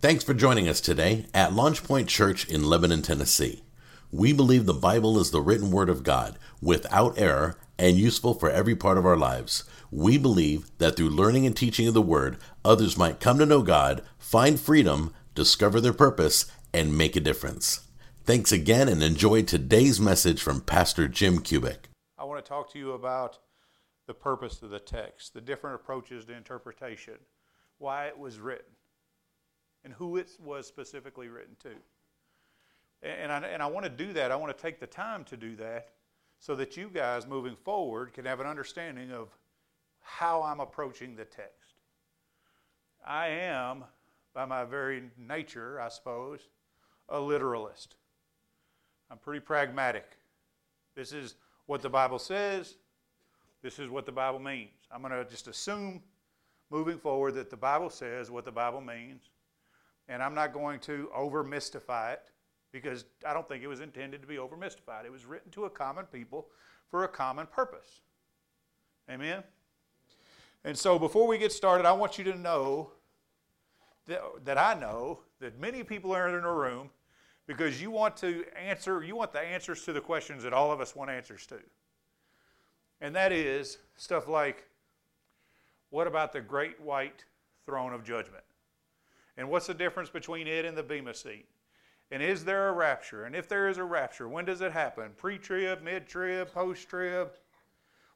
Thanks for joining us today at LaunchPoint Church in Lebanon, Tennessee. We believe the Bible is the written word of God, without error, and useful for every part of our lives. We believe that through learning and teaching of the word, others might come to know God, find freedom, discover their purpose, and make a difference. Thanks again and enjoy today's message from Pastor Jim Kubik. I want to talk to you about the purpose of the text, the different approaches to interpretation, why it was written and who it was specifically written to. And I, and I want to do that. I want to take the time to do that so that you guys moving forward can have an understanding of how I'm approaching the text. I am, by my very nature, I suppose, a literalist. I'm pretty pragmatic. This is what the Bible says, this is what the Bible means. I'm going to just assume moving forward that the Bible says what the Bible means and I'm not going to over mystify it because I don't think it was intended to be over mystified. It was written to a common people for a common purpose. Amen? And so before we get started, I want you to know that, that I know that many people are in a room because you want to answer, you want the answers to the questions that all of us want answers to. And that is stuff like, what about the great white throne of judgment? And what's the difference between it and the Bema seat? And is there a rapture? And if there is a rapture, when does it happen? Pre trib, mid trib, post trib?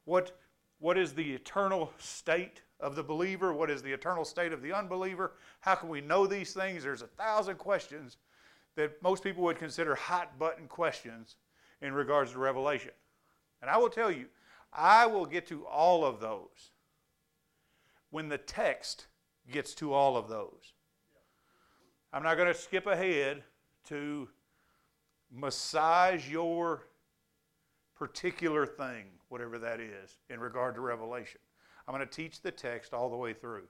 What, what is the eternal state of the believer? What is the eternal state of the unbeliever? How can we know these things? There's a thousand questions that most people would consider hot button questions in regards to Revelation. And I will tell you, I will get to all of those when the text gets to all of those. I'm not going to skip ahead to massage your particular thing, whatever that is, in regard to Revelation. I'm going to teach the text all the way through.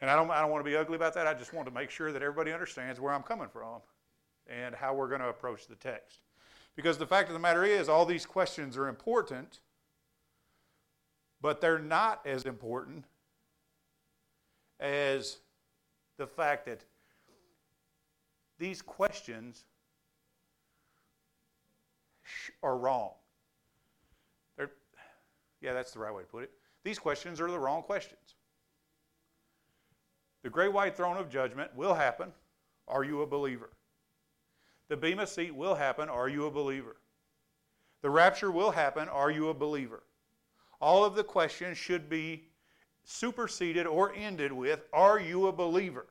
And I don't, I don't want to be ugly about that. I just want to make sure that everybody understands where I'm coming from and how we're going to approach the text. Because the fact of the matter is, all these questions are important, but they're not as important as the fact that these questions are wrong. They're, yeah, that's the right way to put it. These questions are the wrong questions. The great white throne of judgment will happen. Are you a believer? The Bema seat will happen. Are you a believer? The rapture will happen. Are you a believer? All of the questions should be superseded or ended with Are you a believer?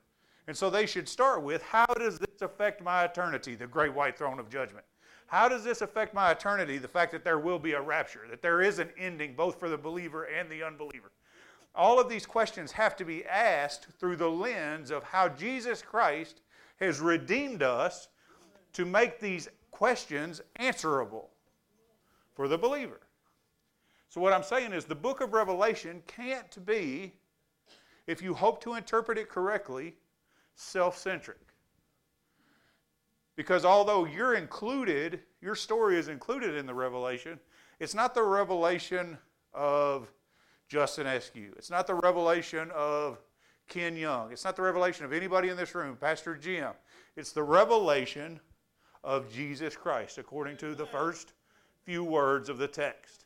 And so they should start with how does this affect my eternity, the great white throne of judgment? How does this affect my eternity, the fact that there will be a rapture, that there is an ending both for the believer and the unbeliever? All of these questions have to be asked through the lens of how Jesus Christ has redeemed us to make these questions answerable for the believer. So, what I'm saying is the book of Revelation can't be, if you hope to interpret it correctly, self centric. Because although you're included, your story is included in the revelation, it's not the revelation of Justin Eskew. It's not the revelation of Ken Young. It's not the revelation of anybody in this room, Pastor Jim. It's the revelation of Jesus Christ, according to the first few words of the text.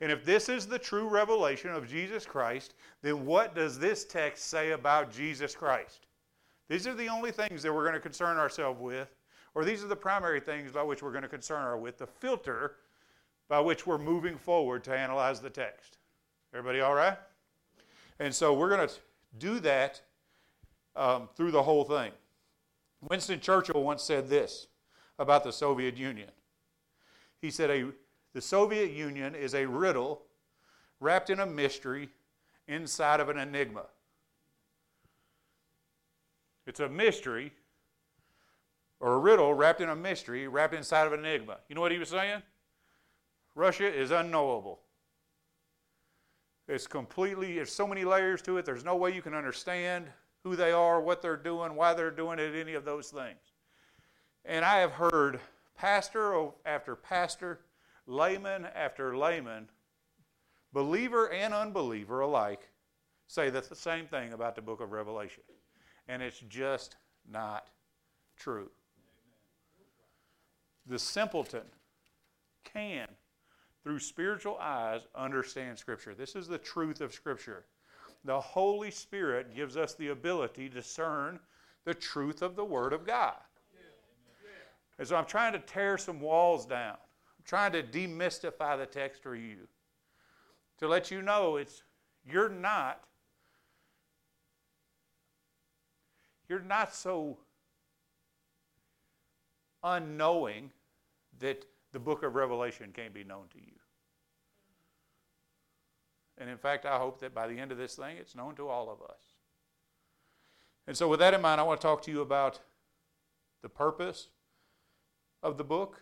And if this is the true revelation of Jesus Christ, then what does this text say about Jesus Christ? These are the only things that we're going to concern ourselves with, or these are the primary things by which we're going to concern ourselves with, the filter by which we're moving forward to analyze the text. Everybody all right? And so we're going to do that um, through the whole thing. Winston Churchill once said this about the Soviet Union. He said, a, The Soviet Union is a riddle wrapped in a mystery inside of an enigma. It's a mystery or a riddle wrapped in a mystery, wrapped inside of an enigma. You know what he was saying? Russia is unknowable. It's completely, there's so many layers to it, there's no way you can understand who they are, what they're doing, why they're doing it, any of those things. And I have heard pastor after pastor, layman after layman, believer and unbeliever alike, say the same thing about the book of Revelation. And it's just not true. The simpleton can, through spiritual eyes, understand Scripture. This is the truth of Scripture. The Holy Spirit gives us the ability to discern the truth of the Word of God. And so I'm trying to tear some walls down. I'm trying to demystify the text for you. To let you know it's you're not you're not so unknowing that the book of Revelation can't be known to you. And in fact, I hope that by the end of this thing, it's known to all of us. And so, with that in mind, I want to talk to you about the purpose of the book,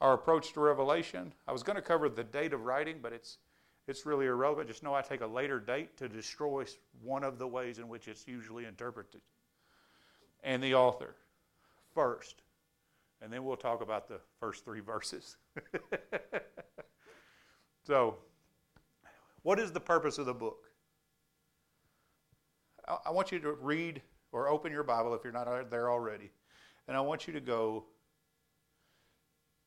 our approach to Revelation. I was going to cover the date of writing, but it's, it's really irrelevant. Just know I take a later date to destroy one of the ways in which it's usually interpreted. And the author first. And then we'll talk about the first three verses. so, what is the purpose of the book? I want you to read or open your Bible if you're not there already and I want you to go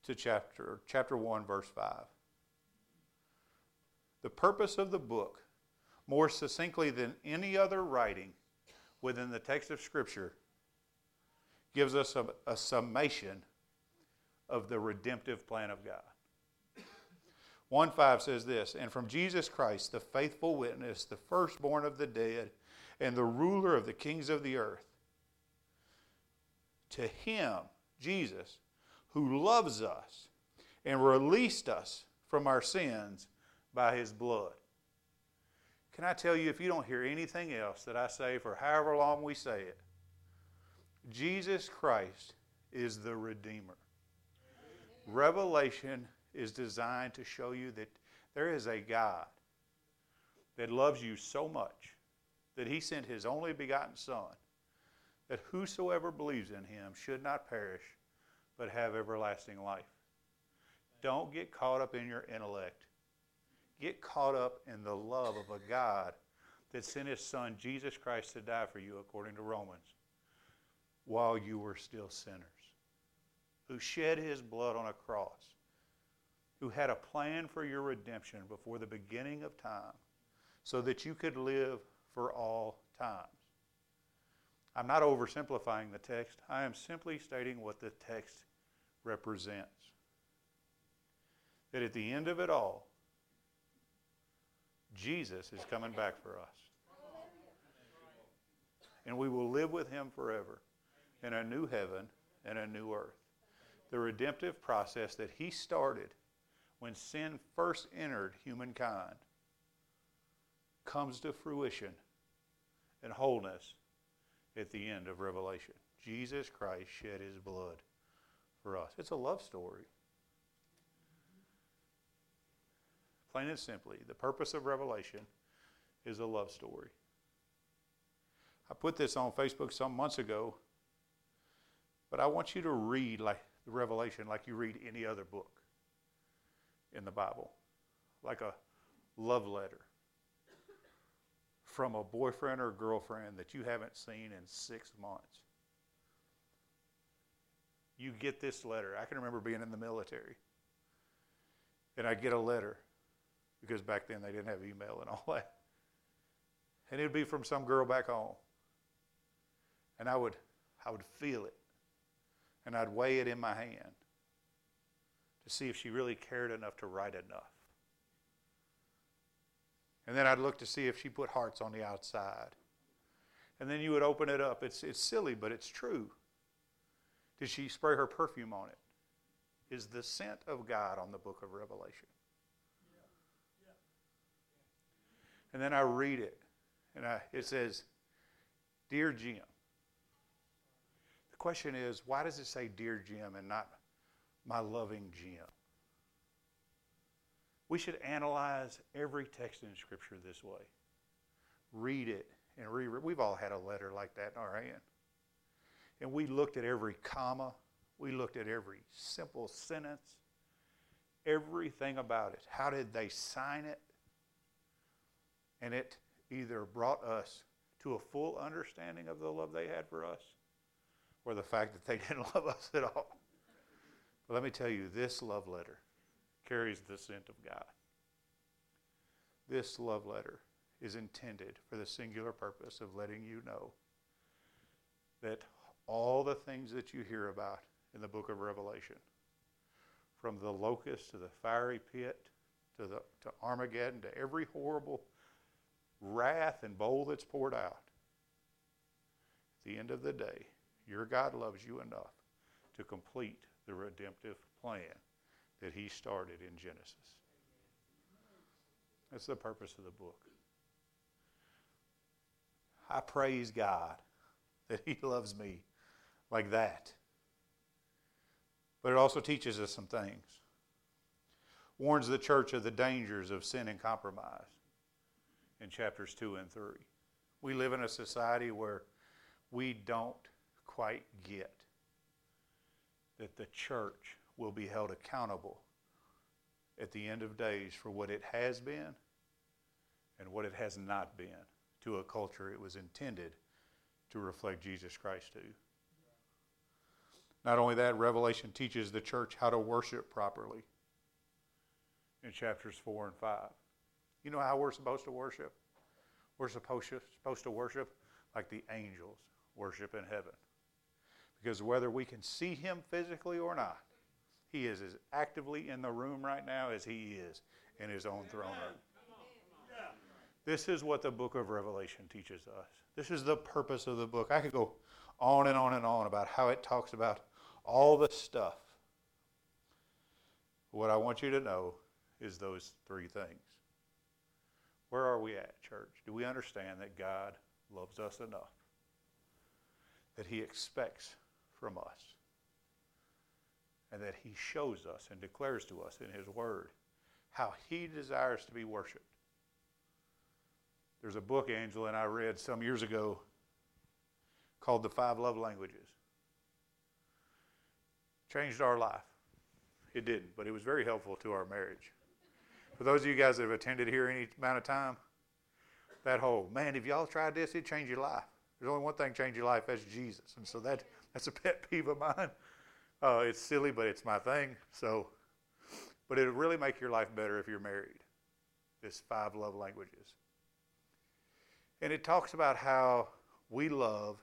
to chapter chapter 1 verse 5. The purpose of the book, more succinctly than any other writing within the text of scripture, gives us a, a summation of the redemptive plan of God. 1 5 says this And from Jesus Christ, the faithful witness, the firstborn of the dead, and the ruler of the kings of the earth, to Him, Jesus, who loves us and released us from our sins by His blood. Can I tell you, if you don't hear anything else that I say for however long we say it, Jesus Christ is the Redeemer. Revelation is designed to show you that there is a God that loves you so much that He sent His only begotten Son that whosoever believes in him should not perish, but have everlasting life. Don't get caught up in your intellect. Get caught up in the love of a God that sent his son, Jesus Christ, to die for you, according to Romans, while you were still sinners, who shed his blood on a cross, who had a plan for your redemption before the beginning of time, so that you could live for all times. I'm not oversimplifying the text. I am simply stating what the text represents. That at the end of it all, Jesus is coming back for us. And we will live with him forever in a new heaven and a new earth. The redemptive process that he started when sin first entered humankind comes to fruition and wholeness at the end of Revelation. Jesus Christ shed his blood for us. It's a love story. Plain and simply, the purpose of Revelation is a love story. I put this on Facebook some months ago, but I want you to read like the Revelation like you read any other book in the Bible, like a love letter from a boyfriend or girlfriend that you haven't seen in six months. You get this letter. I can remember being in the military, and I'd get a letter because back then they didn't have email and all that. And it would be from some girl back home. And I would, I would feel it, and I'd weigh it in my hand to see if she really cared enough to write enough. And then I'd look to see if she put hearts on the outside. And then you would open it up. It's, it's silly, but it's true. Did she spray her perfume on it? Is the scent of God on the book of Revelation? And then I read it, and I, it says, Dear Jim. The question is, why does it say Dear Jim and not my loving Jim? We should analyze every text in Scripture this way. Read it and reread. We've all had a letter like that in our hand. And we looked at every comma, we looked at every simple sentence, everything about it. How did they sign it? And it either brought us to a full understanding of the love they had for us or the fact that they didn't love us at all. But let me tell you, this love letter carries the scent of God. This love letter is intended for the singular purpose of letting you know that all the things that you hear about in the book of Revelation, from the locust to the fiery pit to, the, to Armageddon to every horrible wrath and bowl that's poured out, at the end of the day, your God loves you enough to complete the redemptive plan that He started in Genesis. That's the purpose of the book. I praise God that He loves me like that. But it also teaches us some things. Warns the church of the dangers of sin and compromise in chapters 2 and 3. We live in a society where we don't quite get that the church will be held accountable at the end of days for what it has been and what it has not been to a culture it was intended to reflect Jesus Christ to. Not only that, Revelation teaches the church how to worship properly in chapters 4 and 5. You know how we're supposed to worship? We're supposed to, supposed to worship like the angels worship in heaven. Because whether we can see him physically or not, he is as actively in the room right now as he is in his own throne room. This is what the book of Revelation teaches us. This is the purpose of the book. I could go on and on and on about how it talks about all the stuff. What I want you to know is those three things. Where are we at, church? Do we understand that God loves us enough? That He expects from us? And that He shows us and declares to us in His Word how He desires to be worshiped. There's a book Angela and I read some years ago called The Five Love Languages. Changed our life. It didn't, but it was very helpful to our marriage. For those of you guys that have attended here any amount of time, that whole man, if y'all tried this, it'd change your life. There's only one thing change your life, that's Jesus. And so that that's a pet peeve of mine. Uh, it's silly, but it's my thing. So, but it'll really make your life better if you're married. This five love languages. And it talks about how we love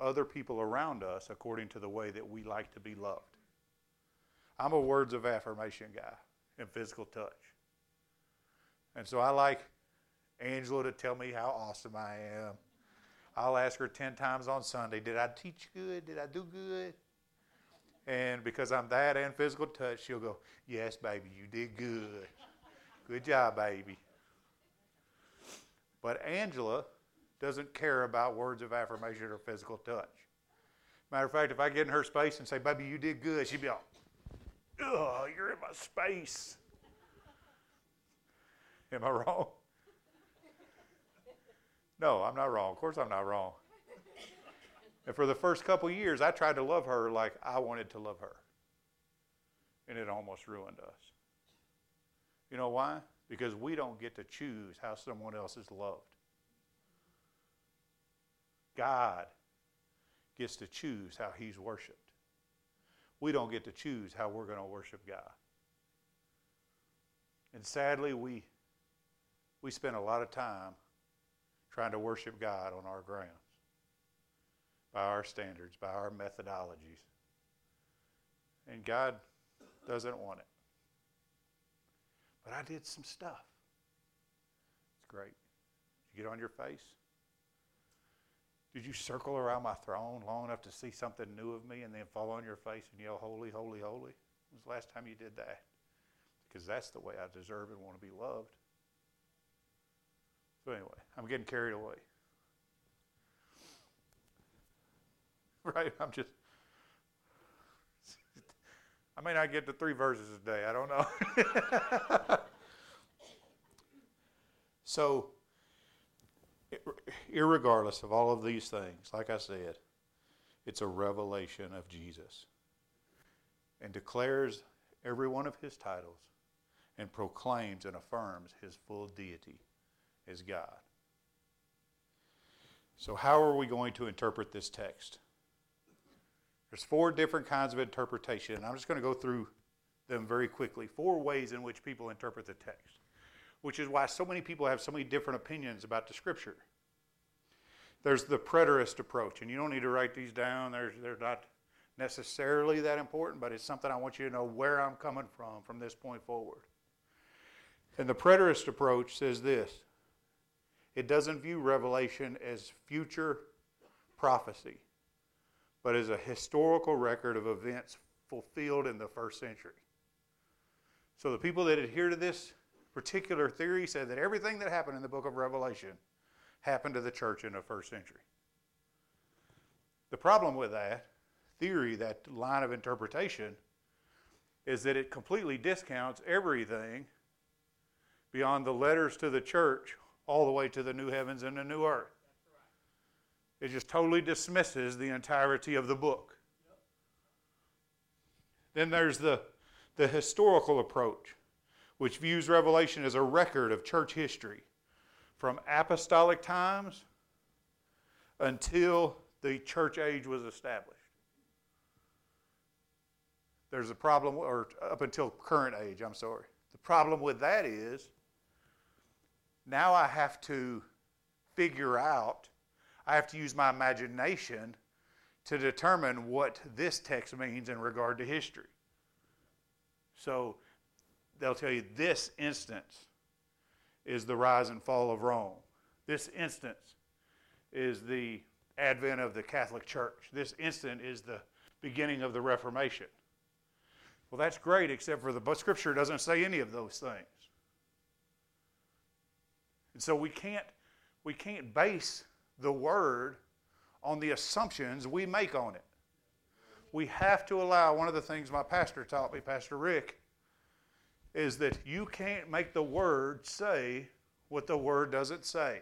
other people around us according to the way that we like to be loved. I'm a words of affirmation guy and physical touch. And so I like Angela to tell me how awesome I am. I'll ask her 10 times on Sunday, Did I teach good? Did I do good? And because I'm that and physical touch, she'll go, Yes, baby, you did good. Good job, baby. But Angela doesn't care about words of affirmation or physical touch. Matter of fact, if I get in her space and say, Baby, you did good, she'd be all, Ugh, you're in my space. Am I wrong? No, I'm not wrong. Of course, I'm not wrong. And for the first couple years, I tried to love her like I wanted to love her. And it almost ruined us. You know why? Because we don't get to choose how someone else is loved. God gets to choose how he's worshiped. We don't get to choose how we're going to worship God. And sadly, we, we spend a lot of time trying to worship God on our grounds, by our standards, by our methodologies. And God doesn't want it. But I did some stuff. It's great. You get on your face? Did you circle around my throne long enough to see something new of me and then fall on your face and yell, Holy, holy, holy? When was the last time you did that? Because that's the way I deserve and want to be loved. So, anyway, I'm getting carried away. Right? I'm just. I may not get to three verses a day. I don't know. so, irregardless of all of these things, like I said, it's a revelation of Jesus and declares every one of his titles and proclaims and affirms his full deity as God. So, how are we going to interpret this text? There's four different kinds of interpretation, and I'm just going to go through them very quickly. Four ways in which people interpret the text, which is why so many people have so many different opinions about the Scripture. There's the preterist approach, and you don't need to write these down. They're, they're not necessarily that important, but it's something I want you to know where I'm coming from from this point forward. And the preterist approach says this it doesn't view Revelation as future prophecy, but as a historical record of events fulfilled in the first century. So the people that adhere to this particular theory said that everything that happened in the book of Revelation happened to the church in the first century. The problem with that theory, that line of interpretation, is that it completely discounts everything beyond the letters to the church all the way to the new heavens and the new earth. It just totally dismisses the entirety of the book. Then there's the, the historical approach, which views Revelation as a record of church history from apostolic times until the church age was established. There's a problem, or up until current age, I'm sorry. The problem with that is now I have to figure out, I have to use my imagination to determine what this text means in regard to history. So they'll tell you this instance is the rise and fall of Rome. This instance is the advent of the Catholic Church. This instant is the beginning of the Reformation. Well, that's great, except for the Scripture doesn't say any of those things. And so we can't we can't base the word on the assumptions we make on it. We have to allow one of the things my pastor taught me, Pastor Rick, is that you can't make the word say what the word doesn't say.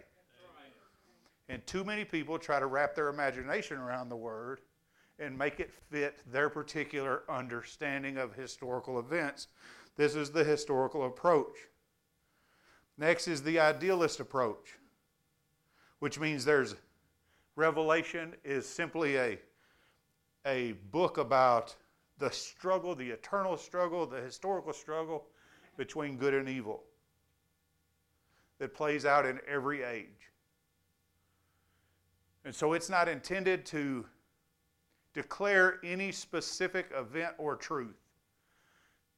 And too many people try to wrap their imagination around the word and make it fit their particular understanding of historical events. This is the historical approach. Next is the idealist approach, which means there's Revelation is simply a, a book about the struggle, the eternal struggle, the historical struggle between good and evil that plays out in every age. And so it's not intended to declare any specific event or truth.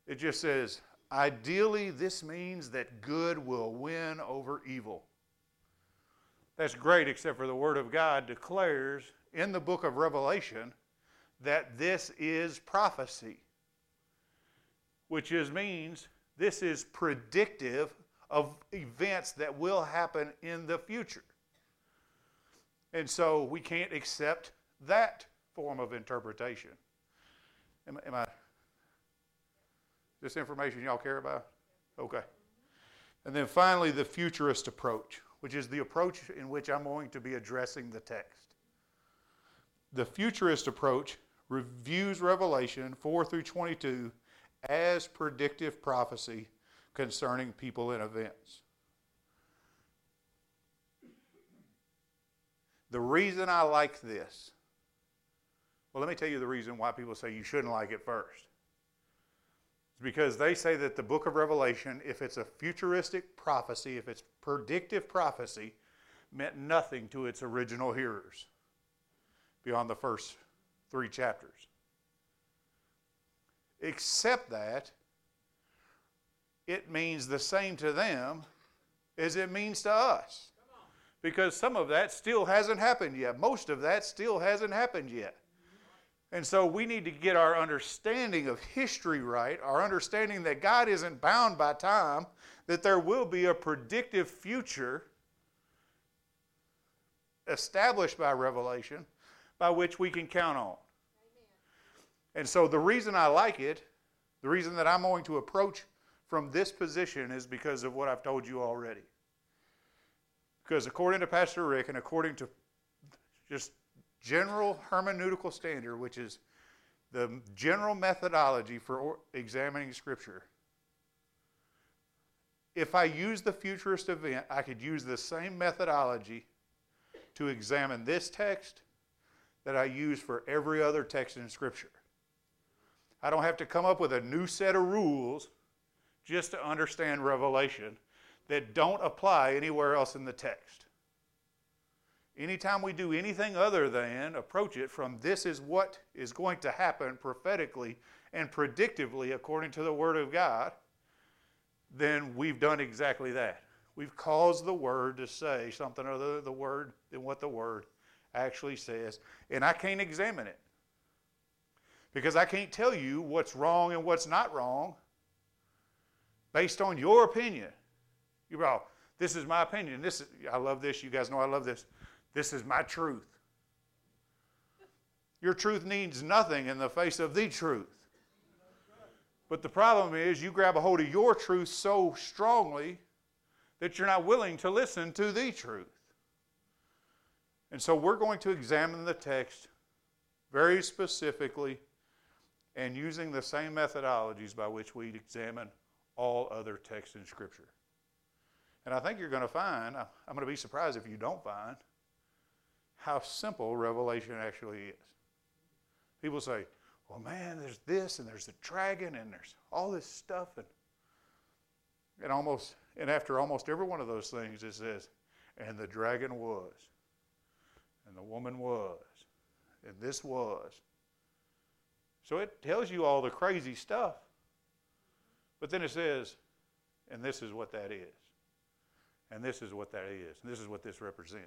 It just says, Ideally, this means that good will win over evil. That's great, except for the Word of God declares in the book of Revelation that this is prophecy, which is, means this is predictive of events that will happen in the future. And so we can't accept that form of interpretation. Am, am I this information y'all care about? Okay. And then finally, the futurist approach, which is the approach in which I'm going to be addressing the text. The futurist approach reviews Revelation 4 through 22 as predictive prophecy concerning people and events. The reason I like this, well, let me tell you the reason why people say you shouldn't like it first because they say that the book of Revelation, if it's a futuristic prophecy, if it's predictive prophecy, meant nothing to its original hearers beyond the first three chapters. Except that it means the same to them as it means to us. Because some of that still hasn't happened yet. Most of that still hasn't happened yet. And so we need to get our understanding of history right, our understanding that God isn't bound by time, that there will be a predictive future established by revelation by which we can count on. And so the reason I like it, the reason that I'm going to approach from this position is because of what I've told you already. Because according to Pastor Rick and according to just general hermeneutical standard, which is the general methodology for examining Scripture. If I use the futurist event, I could use the same methodology to examine this text that I use for every other text in Scripture. I don't have to come up with a new set of rules just to understand Revelation that don't apply anywhere else in the text. Anytime we do anything other than approach it from this is what is going to happen prophetically and predictively according to the Word of God, then we've done exactly that. We've caused the Word to say something other than the Word than what the Word actually says. And I can't examine it because I can't tell you what's wrong and what's not wrong based on your opinion. You're all, this is my opinion. This is, I love this. You guys know I love this. This is my truth. Your truth means nothing in the face of the truth. But the problem is, you grab a hold of your truth so strongly that you're not willing to listen to the truth. And so we're going to examine the text very specifically and using the same methodologies by which we examine all other texts in Scripture. And I think you're going to find, I'm going to be surprised if you don't find, how simple Revelation actually is. People say, well, man, there's this and there's the dragon and there's all this stuff. And, and almost, and after almost every one of those things, it says, and the dragon was, and the woman was, and this was. So it tells you all the crazy stuff. But then it says, and this is what that is. And this is what that is. And this is what this represents.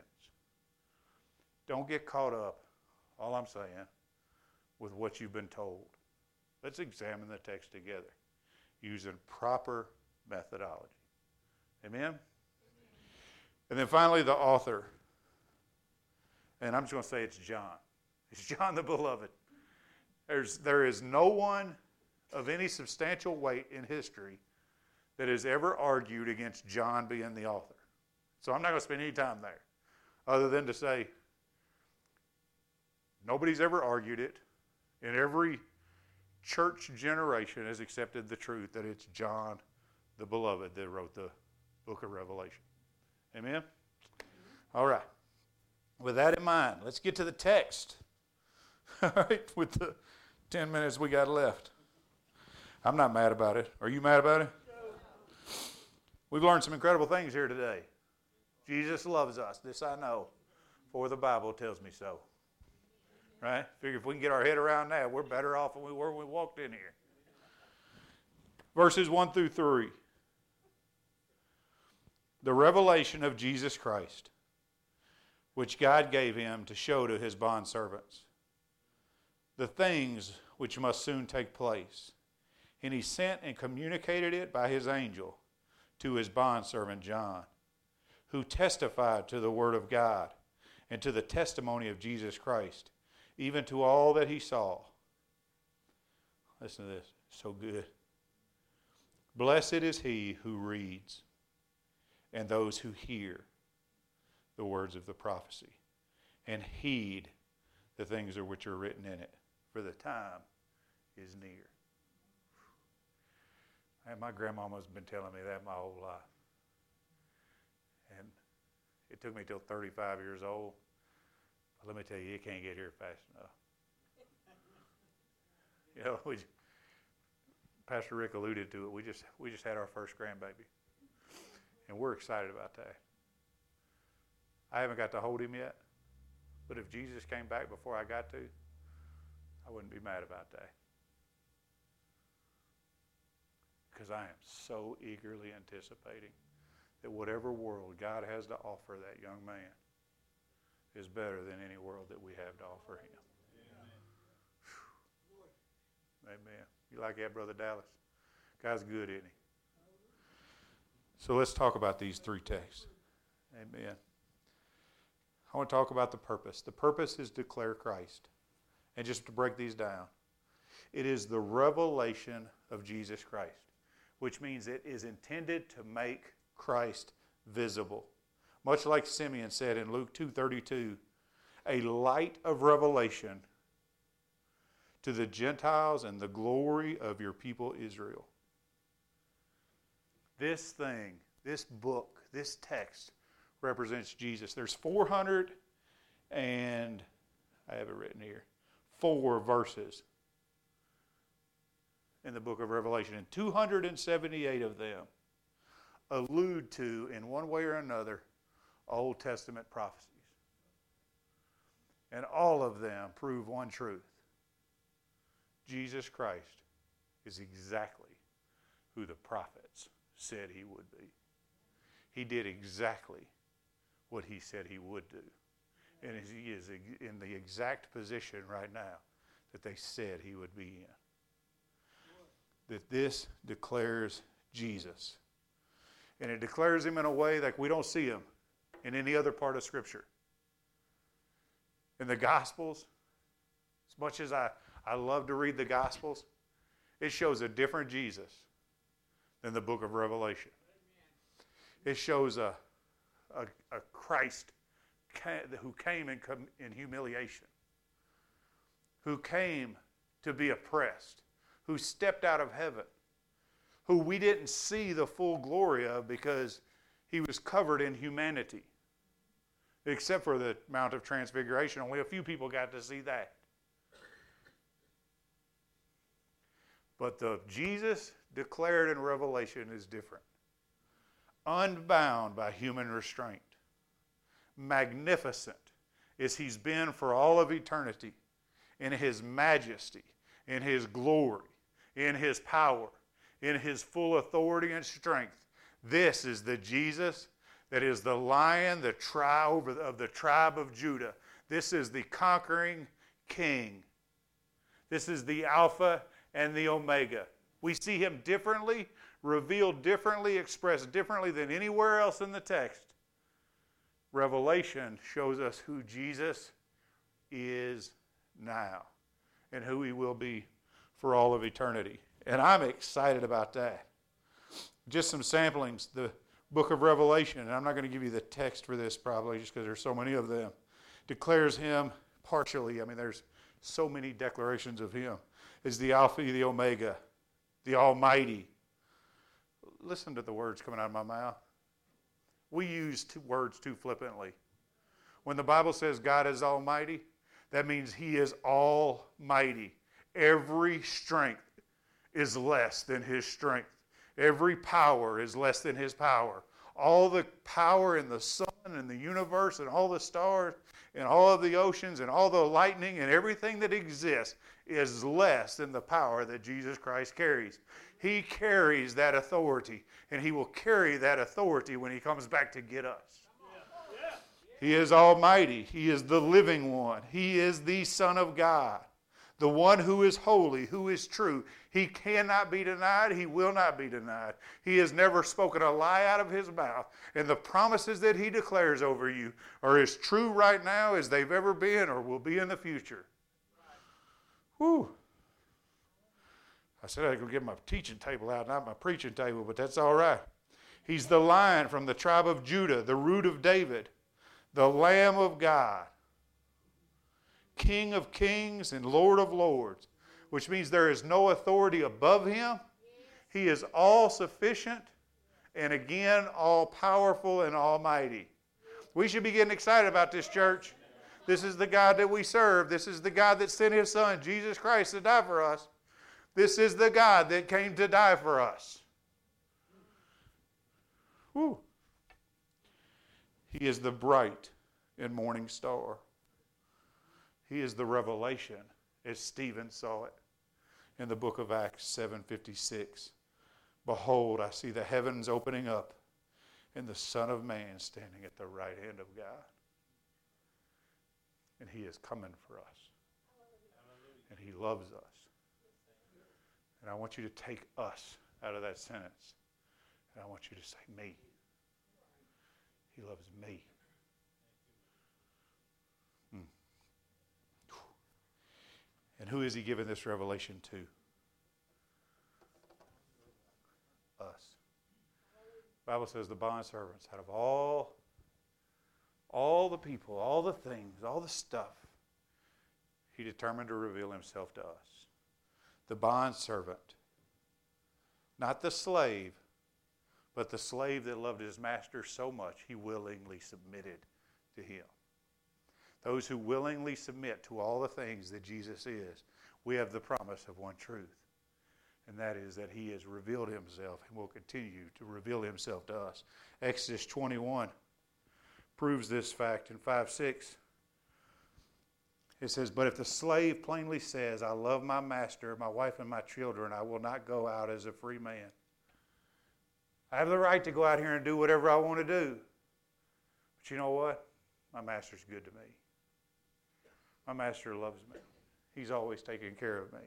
Don't get caught up, all I'm saying, with what you've been told. Let's examine the text together using proper methodology. Amen? And then finally, the author. And I'm just going to say it's John. It's John the Beloved. There's, there is no one of any substantial weight in history that has ever argued against John being the author. So I'm not going to spend any time there other than to say nobody's ever argued it. And every church generation has accepted the truth that it's John the Beloved that wrote the book of Revelation. Amen? All right. With that in mind, let's get to the text. All right, with the 10 minutes we got left. I'm not mad about it. Are you mad about it? We've learned some incredible things here today. Jesus loves us. This I know, for the Bible tells me so. Right? Figure if we can get our head around that, we're better off than we were when we walked in here. Verses 1 through 3. The revelation of Jesus Christ, which God gave him to show to his bondservants. The things which must soon take place. And he sent and communicated it by his angel to his bondservant John, who testified to the word of God and to the testimony of Jesus Christ even to all that he saw. Listen to this, so good. Blessed is he who reads and those who hear the words of the prophecy and heed the things which are written in it, for the time is near. And my grandmama's been telling me that my whole life. And it took me till 35 years old But let me tell you, you can't get here fast enough. You know, we, Pastor Rick alluded to it. We just we just had our first grandbaby, and we're excited about that. I haven't got to hold him yet, but if Jesus came back before I got to, I wouldn't be mad about that. Because I am so eagerly anticipating that whatever world God has to offer that young man is better than any world that we have to offer him. Amen. Amen. You like that, Brother Dallas? God's good, isn't he? So let's talk about these three texts. Amen. I want to talk about the purpose. The purpose is declare Christ. And just to break these down, it is the revelation of Jesus Christ, which means it is intended to make Christ visible. Much like Simeon said in Luke 2:32, a light of revelation to the Gentiles and the glory of your people Israel. This thing, this book, this text represents Jesus. There's 400 and I have it written here, four verses in the book of Revelation, and 278 of them allude to, in one way or another, Old Testament prophecies. And all of them prove one truth Jesus Christ is exactly who the prophets said he would be. He did exactly what he said he would do. And he is in the exact position right now that they said he would be in. That this declares Jesus. And it declares him in a way that we don't see him in any other part of Scripture. In the Gospels, as much as I, I love to read the Gospels, it shows a different Jesus than the book of Revelation. It shows a, a, a Christ who came in, in humiliation, who came to be oppressed, who stepped out of heaven, who we didn't see the full glory of because he was covered in humanity. Except for the Mount of Transfiguration, only a few people got to see that. But the Jesus declared in Revelation is different. Unbound by human restraint. Magnificent as he's been for all of eternity in his majesty, in his glory, in his power, in his full authority and strength. This is the Jesus that is the lion the tribe of the tribe of Judah. This is the conquering king. This is the Alpha and the Omega. We see him differently, revealed differently, expressed differently than anywhere else in the text. Revelation shows us who Jesus is now and who he will be for all of eternity. And I'm excited about that. Just some samplings. The book of Revelation, and I'm not going to give you the text for this probably just because there's so many of them, declares him partially. I mean, there's so many declarations of him is the Alpha, the Omega, the Almighty. Listen to the words coming out of my mouth. We use two words too flippantly. When the Bible says God is Almighty, that means He is Almighty. Every strength is less than His strength, every power is less than His power. All the power in the sun and the universe and all the stars and all of the oceans and all the lightning and everything that exists is less than the power that Jesus Christ carries. He carries that authority, and He will carry that authority when He comes back to get us. He is Almighty. He is the living one. He is the Son of God, the one who is holy, who is true. He cannot be denied. He will not be denied. He has never spoken a lie out of his mouth. And the promises that he declares over you are as true right now as they've ever been or will be in the future. Whew. I said I could get my teaching table out, not my preaching table, but that's all right. He's the lion from the tribe of Judah, the root of David, the Lamb of God, King of kings and Lord of lords, which means there is no authority above him. He is all sufficient and again all powerful and almighty. We should be getting excited about this church. This is the God that we serve. This is the God that sent his son, Jesus Christ, to die for us. This is the God that came to die for us. Whew. He is the bright and morning star. He is the revelation as Stephen saw it in the book of Acts 7:56. Behold, I see the heavens opening up and the Son of Man standing at the right hand of God and He is coming for us. And He loves us. And I want you to take us out of that sentence. And I want you to say, me. He loves me. Hmm. And who is he giving this revelation to? Us. Bible says the bond servants out of all all the people, all the things, all the stuff, he determined to reveal himself to us. The bond servant, not the slave, but the slave that loved his master so much he willingly submitted to him. those who willingly submit to all the things that Jesus is, we have the promise of one truth. And that is that he has revealed himself and will continue to reveal himself to us. Exodus 21 proves this fact in 5 6. It says, But if the slave plainly says, I love my master, my wife, and my children, I will not go out as a free man. I have the right to go out here and do whatever I want to do. But you know what? My master's good to me. My master loves me. He's always taking care of me.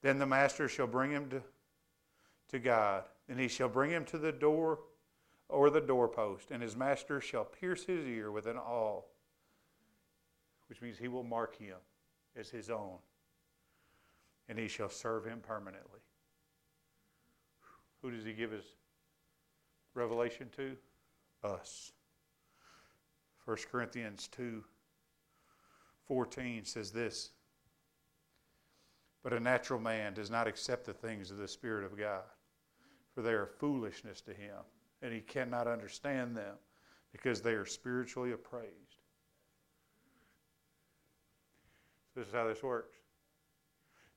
Then the master shall bring him to, to God, and he shall bring him to the door or the doorpost, and his master shall pierce his ear with an awl, which means he will mark him as his own, and he shall serve him permanently. Who does he give his revelation to? Us. 1 Corinthians 2 14 says this But a natural man does not accept the things of the Spirit of God, for they are foolishness to him, and he cannot understand them because they are spiritually appraised. This is how this works.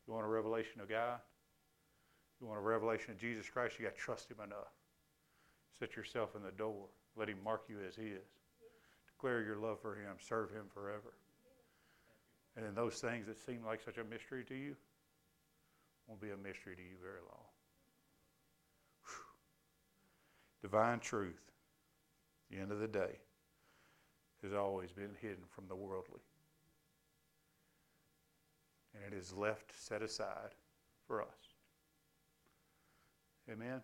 You want a revelation of God? You want a revelation of Jesus Christ? You got to trust Him enough. Set yourself in the door. Let Him mark you as He is. Declare your love for Him. Serve Him forever. And then those things that seem like such a mystery to you won't be a mystery to you very long. Whew. Divine truth, the end of the day, has always been hidden from the worldly. And it is left set aside for us. Amen.